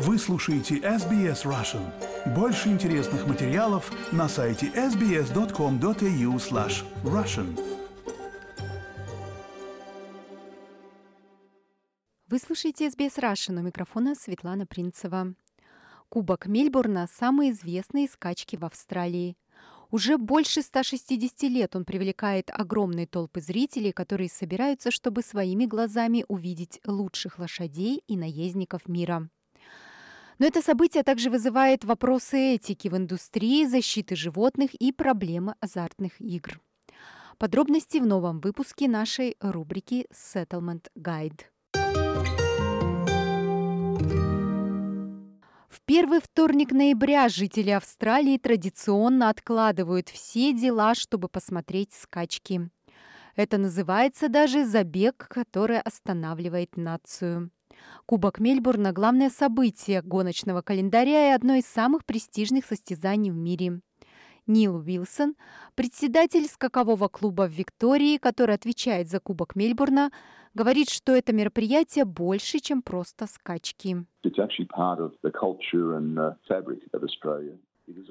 Вы слушаете SBS Russian. Больше интересных материалов на сайте sbs.com.au slash russian. Вы слушаете SBS Russian. У микрофона Светлана Принцева. Кубок Мельбурна – самые известные скачки в Австралии. Уже больше 160 лет он привлекает огромные толпы зрителей, которые собираются, чтобы своими глазами увидеть лучших лошадей и наездников мира. Но это событие также вызывает вопросы этики в индустрии, защиты животных и проблемы азартных игр. Подробности в новом выпуске нашей рубрики Settlement Guide. В первый вторник ноября жители Австралии традиционно откладывают все дела, чтобы посмотреть скачки. Это называется даже забег, который останавливает нацию. Кубок Мельбурна – главное событие гоночного календаря и одно из самых престижных состязаний в мире. Нил Уилсон, председатель скакового клуба в Виктории, который отвечает за Кубок Мельбурна, говорит, что это мероприятие больше, чем просто скачки.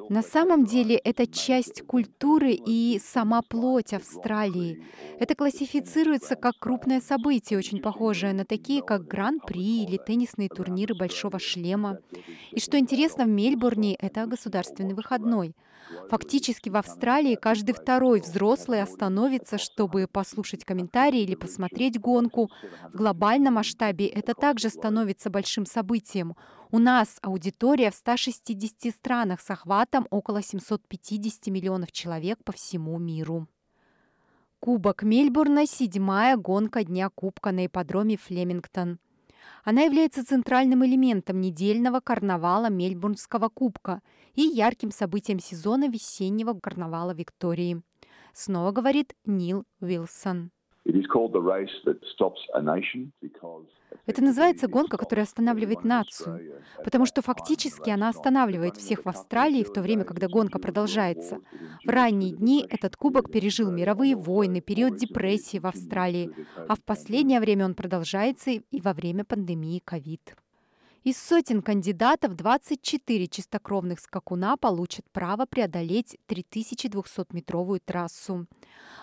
На самом деле это часть культуры и сама плоть Австралии. Это классифицируется как крупное событие, очень похожее на такие, как Гран-при или теннисные турниры Большого шлема. И что интересно, в Мельбурне это государственный выходной. Фактически в Австралии каждый второй взрослый остановится, чтобы послушать комментарии или посмотреть гонку. В глобальном масштабе это также становится большим событием. У нас аудитория в 160 странах с охватом около 750 миллионов человек по всему миру. Кубок Мельбурна – седьмая гонка Дня Кубка на ипподроме Флемингтон. Она является центральным элементом недельного карнавала Мельбурнского кубка и ярким событием сезона весеннего карнавала Виктории. Снова говорит Нил Уилсон. Это называется гонка, которая останавливает нацию, потому что фактически она останавливает всех в Австралии в то время, когда гонка продолжается. В ранние дни этот кубок пережил мировые войны, период депрессии в Австралии, а в последнее время он продолжается и во время пандемии ковид. Из сотен кандидатов 24 чистокровных скакуна получат право преодолеть 3200-метровую трассу.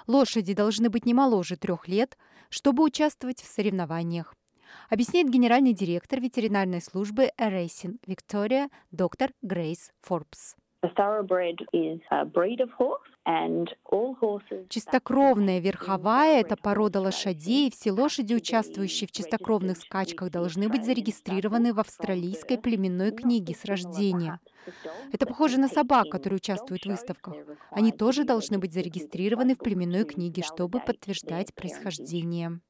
Лошади должны быть не моложе трех лет, чтобы участвовать в соревнованиях. Объясняет генеральный директор ветеринарной службы Racing Виктория доктор Грейс Форбс. Чистокровная верховая – это порода лошадей, все лошади, участвующие в чистокровных скачках, должны быть зарегистрированы в австралийской племенной книге с рождения. Это похоже на собак, которые участвуют в выставках. Они тоже должны быть зарегистрированы в племенной книге, чтобы подтверждать происхождение.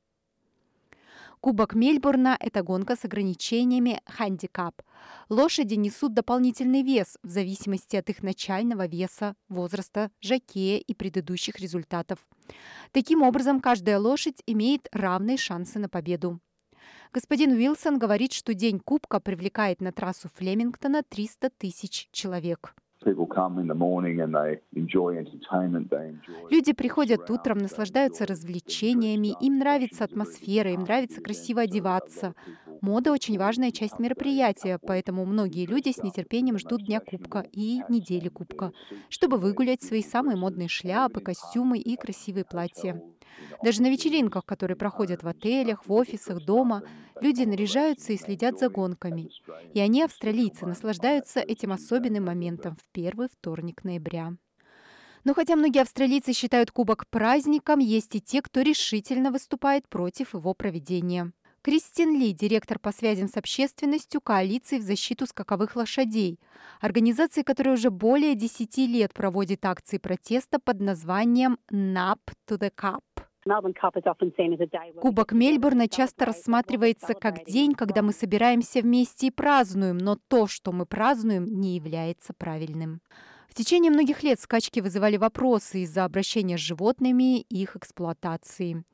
Кубок Мельбурна – это гонка с ограничениями хандикап. Лошади несут дополнительный вес в зависимости от их начального веса, возраста, жакея и предыдущих результатов. Таким образом, каждая лошадь имеет равные шансы на победу. Господин Уилсон говорит, что День Кубка привлекает на трассу Флемингтона 300 тысяч человек. Люди приходят утром, наслаждаются развлечениями, им нравится атмосфера, им нравится красиво одеваться. Мода очень важная часть мероприятия, поэтому многие люди с нетерпением ждут Дня Кубка и недели Кубка, чтобы выгулять свои самые модные шляпы, костюмы и красивые платья. Даже на вечеринках, которые проходят в отелях, в офисах, дома, люди наряжаются и следят за гонками. И они, австралийцы, наслаждаются этим особенным моментом в первый вторник ноября. Но хотя многие австралийцы считают кубок праздником, есть и те, кто решительно выступает против его проведения. Кристин Ли, директор по связям с общественностью коалиции в защиту скаковых лошадей, организации, которая уже более 10 лет проводит акции протеста под названием «Nap to the Cup». Кубок Мельбурна часто рассматривается как день, когда мы собираемся вместе и празднуем, но то, что мы празднуем, не является правильным. В течение многих лет скачки вызывали вопросы из-за обращения с животными и их эксплуатации.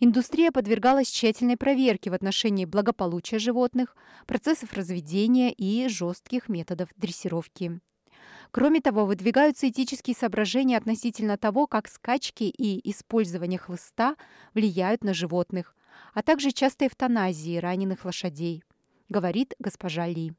Индустрия подвергалась тщательной проверке в отношении благополучия животных, процессов разведения и жестких методов дрессировки. Кроме того, выдвигаются этические соображения относительно того, как скачки и использование хлыста влияют на животных, а также часто эвтаназии раненых лошадей, говорит госпожа Ли.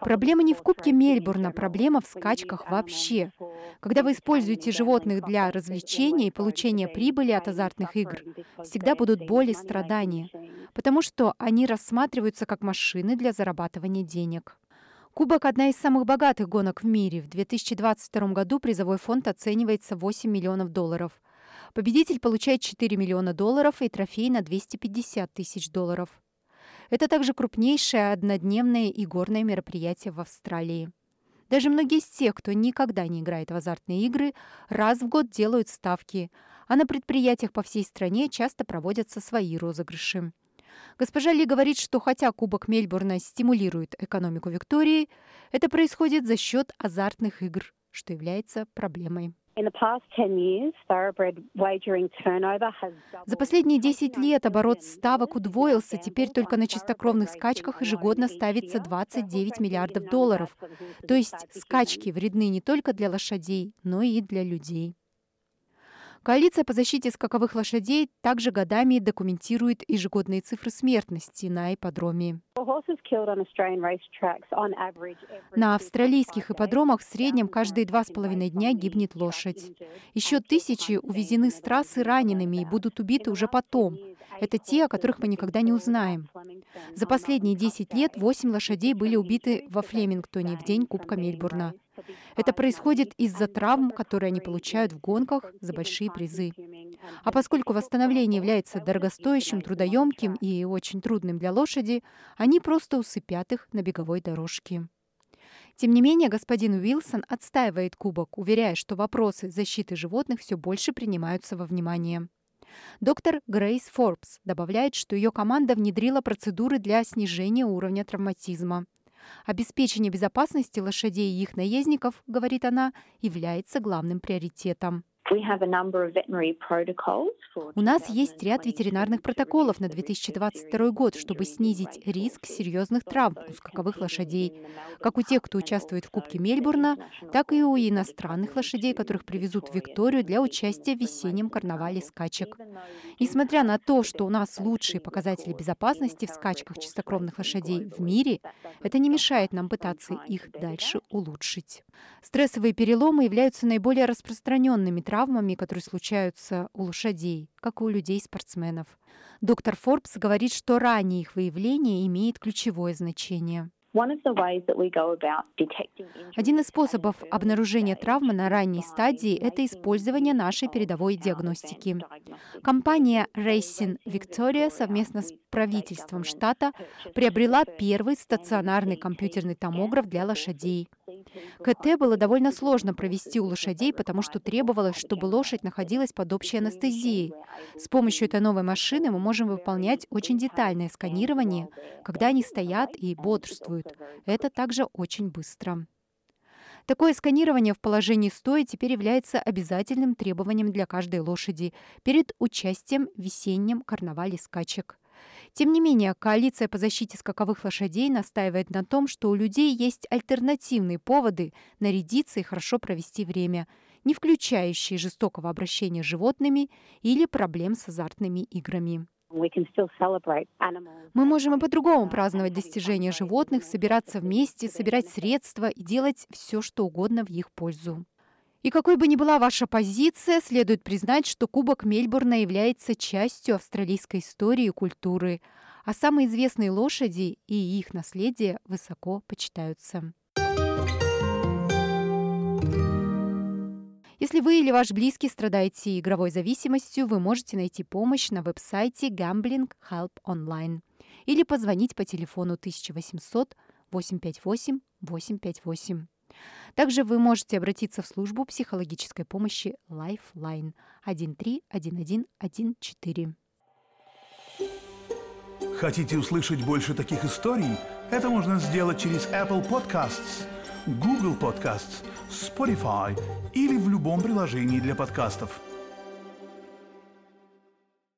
Проблема не в Кубке Мельбурна, проблема в скачках вообще. Когда вы используете животных для развлечения и получения прибыли от азартных игр, всегда будут боли и страдания, потому что они рассматриваются как машины для зарабатывания денег. Кубок – одна из самых богатых гонок в мире. В 2022 году призовой фонд оценивается 8 миллионов долларов. Победитель получает 4 миллиона долларов и трофей на 250 тысяч долларов. Это также крупнейшее однодневное и горное мероприятие в Австралии. Даже многие из тех, кто никогда не играет в азартные игры, раз в год делают ставки, а на предприятиях по всей стране часто проводятся свои розыгрыши. Госпожа Ли говорит, что хотя Кубок Мельбурна стимулирует экономику Виктории, это происходит за счет азартных игр, что является проблемой. За последние 10 лет оборот ставок удвоился. Теперь только на чистокровных скачках ежегодно ставится 29 миллиардов долларов. То есть скачки вредны не только для лошадей, но и для людей. Коалиция по защите скаковых лошадей также годами документирует ежегодные цифры смертности на ипподроме. На австралийских ипподромах в среднем каждые два с половиной дня гибнет лошадь. Еще тысячи увезены с трассы ранеными и будут убиты уже потом. Это те, о которых мы никогда не узнаем. За последние 10 лет 8 лошадей были убиты во Флемингтоне в день Кубка Мельбурна. Это происходит из-за травм, которые они получают в гонках за большие призы. А поскольку восстановление является дорогостоящим, трудоемким и очень трудным для лошади, они просто усыпят их на беговой дорожке. Тем не менее, господин Уилсон отстаивает кубок, уверяя, что вопросы защиты животных все больше принимаются во внимание. Доктор Грейс Форбс добавляет, что ее команда внедрила процедуры для снижения уровня травматизма. Обеспечение безопасности лошадей и их наездников, говорит она, является главным приоритетом. У нас есть ряд ветеринарных протоколов на 2022 год, чтобы снизить риск серьезных травм у скаковых лошадей, как у тех, кто участвует в Кубке Мельбурна, так и у иностранных лошадей, которых привезут в Викторию для участия в весеннем карнавале скачек. Несмотря на то, что у нас лучшие показатели безопасности в скачках чистокровных лошадей в мире, это не мешает нам пытаться их дальше улучшить. Стрессовые переломы являются наиболее распространенными травмами которые случаются у лошадей, как и у людей-спортсменов. Доктор Форбс говорит, что раннее их выявление имеет ключевое значение. Один из способов обнаружения травмы на ранней стадии – это использование нашей передовой диагностики. Компания Racing Victoria совместно с правительством штата приобрела первый стационарный компьютерный томограф для лошадей. КТ было довольно сложно провести у лошадей, потому что требовалось, чтобы лошадь находилась под общей анестезией. С помощью этой новой машины мы можем выполнять очень детальное сканирование, когда они стоят и бодрствуют. Это также очень быстро. Такое сканирование в положении стоя теперь является обязательным требованием для каждой лошади перед участием в весеннем карнавале скачек. Тем не менее, коалиция по защите скаковых лошадей настаивает на том, что у людей есть альтернативные поводы нарядиться и хорошо провести время, не включающие жестокого обращения с животными или проблем с азартными играми. Мы можем и по-другому праздновать достижения животных, собираться вместе, собирать средства и делать все, что угодно в их пользу. И какой бы ни была ваша позиция, следует признать, что Кубок Мельбурна является частью австралийской истории и культуры, а самые известные лошади и их наследие высоко почитаются. Если вы или ваш близкий страдаете игровой зависимостью, вы можете найти помощь на веб-сайте Gambling Help Online или позвонить по телефону 1800 858 858. Также вы можете обратиться в службу психологической помощи Lifeline 131114. Хотите услышать больше таких историй? Это можно сделать через Apple Podcasts, Google Podcasts, Spotify или в любом приложении для подкастов.